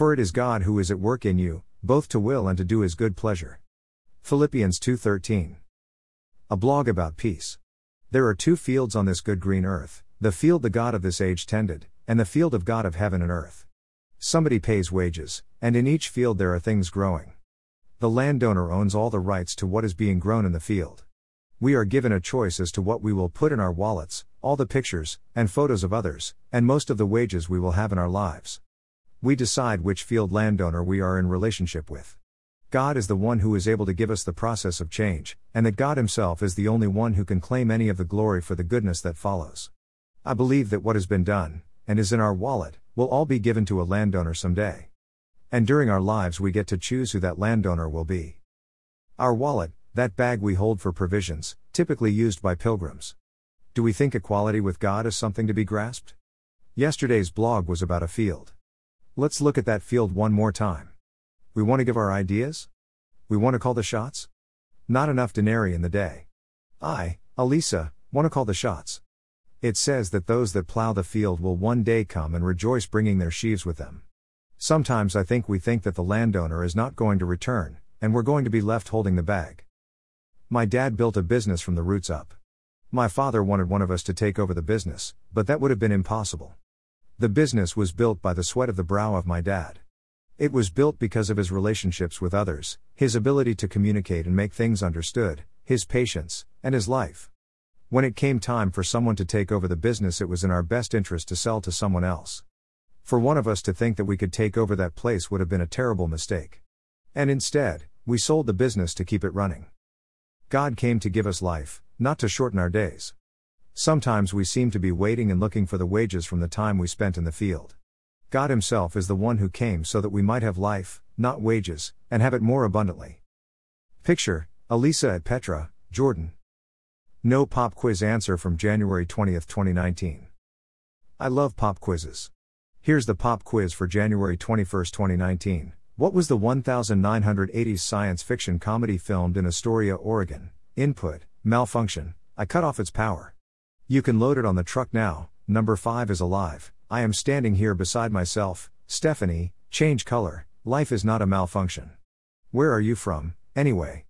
For it is God who is at work in you, both to will and to do his good pleasure. Philippians 2:13. A blog about peace. There are two fields on this good green earth, the field the God of this age tended, and the field of God of heaven and earth. Somebody pays wages, and in each field there are things growing. The landowner owns all the rights to what is being grown in the field. We are given a choice as to what we will put in our wallets, all the pictures and photos of others, and most of the wages we will have in our lives. We decide which field landowner we are in relationship with. God is the one who is able to give us the process of change, and that God Himself is the only one who can claim any of the glory for the goodness that follows. I believe that what has been done, and is in our wallet, will all be given to a landowner someday. And during our lives, we get to choose who that landowner will be. Our wallet, that bag we hold for provisions, typically used by pilgrims. Do we think equality with God is something to be grasped? Yesterday's blog was about a field. Let's look at that field one more time. We want to give our ideas? We want to call the shots? Not enough denarii in the day. I, Elisa, want to call the shots. It says that those that plow the field will one day come and rejoice bringing their sheaves with them. Sometimes I think we think that the landowner is not going to return, and we're going to be left holding the bag. My dad built a business from the roots up. My father wanted one of us to take over the business, but that would have been impossible. The business was built by the sweat of the brow of my dad. It was built because of his relationships with others, his ability to communicate and make things understood, his patience, and his life. When it came time for someone to take over the business, it was in our best interest to sell to someone else. For one of us to think that we could take over that place would have been a terrible mistake. And instead, we sold the business to keep it running. God came to give us life, not to shorten our days. Sometimes we seem to be waiting and looking for the wages from the time we spent in the field. God Himself is the one who came so that we might have life, not wages, and have it more abundantly. Picture Elisa at Petra, Jordan. No pop quiz answer from January 20, 2019. I love pop quizzes. Here's the pop quiz for January 21, 2019. What was the 1980s science fiction comedy filmed in Astoria, Oregon? Input Malfunction. I cut off its power. You can load it on the truck now. Number 5 is alive. I am standing here beside myself. Stephanie, change color. Life is not a malfunction. Where are you from, anyway?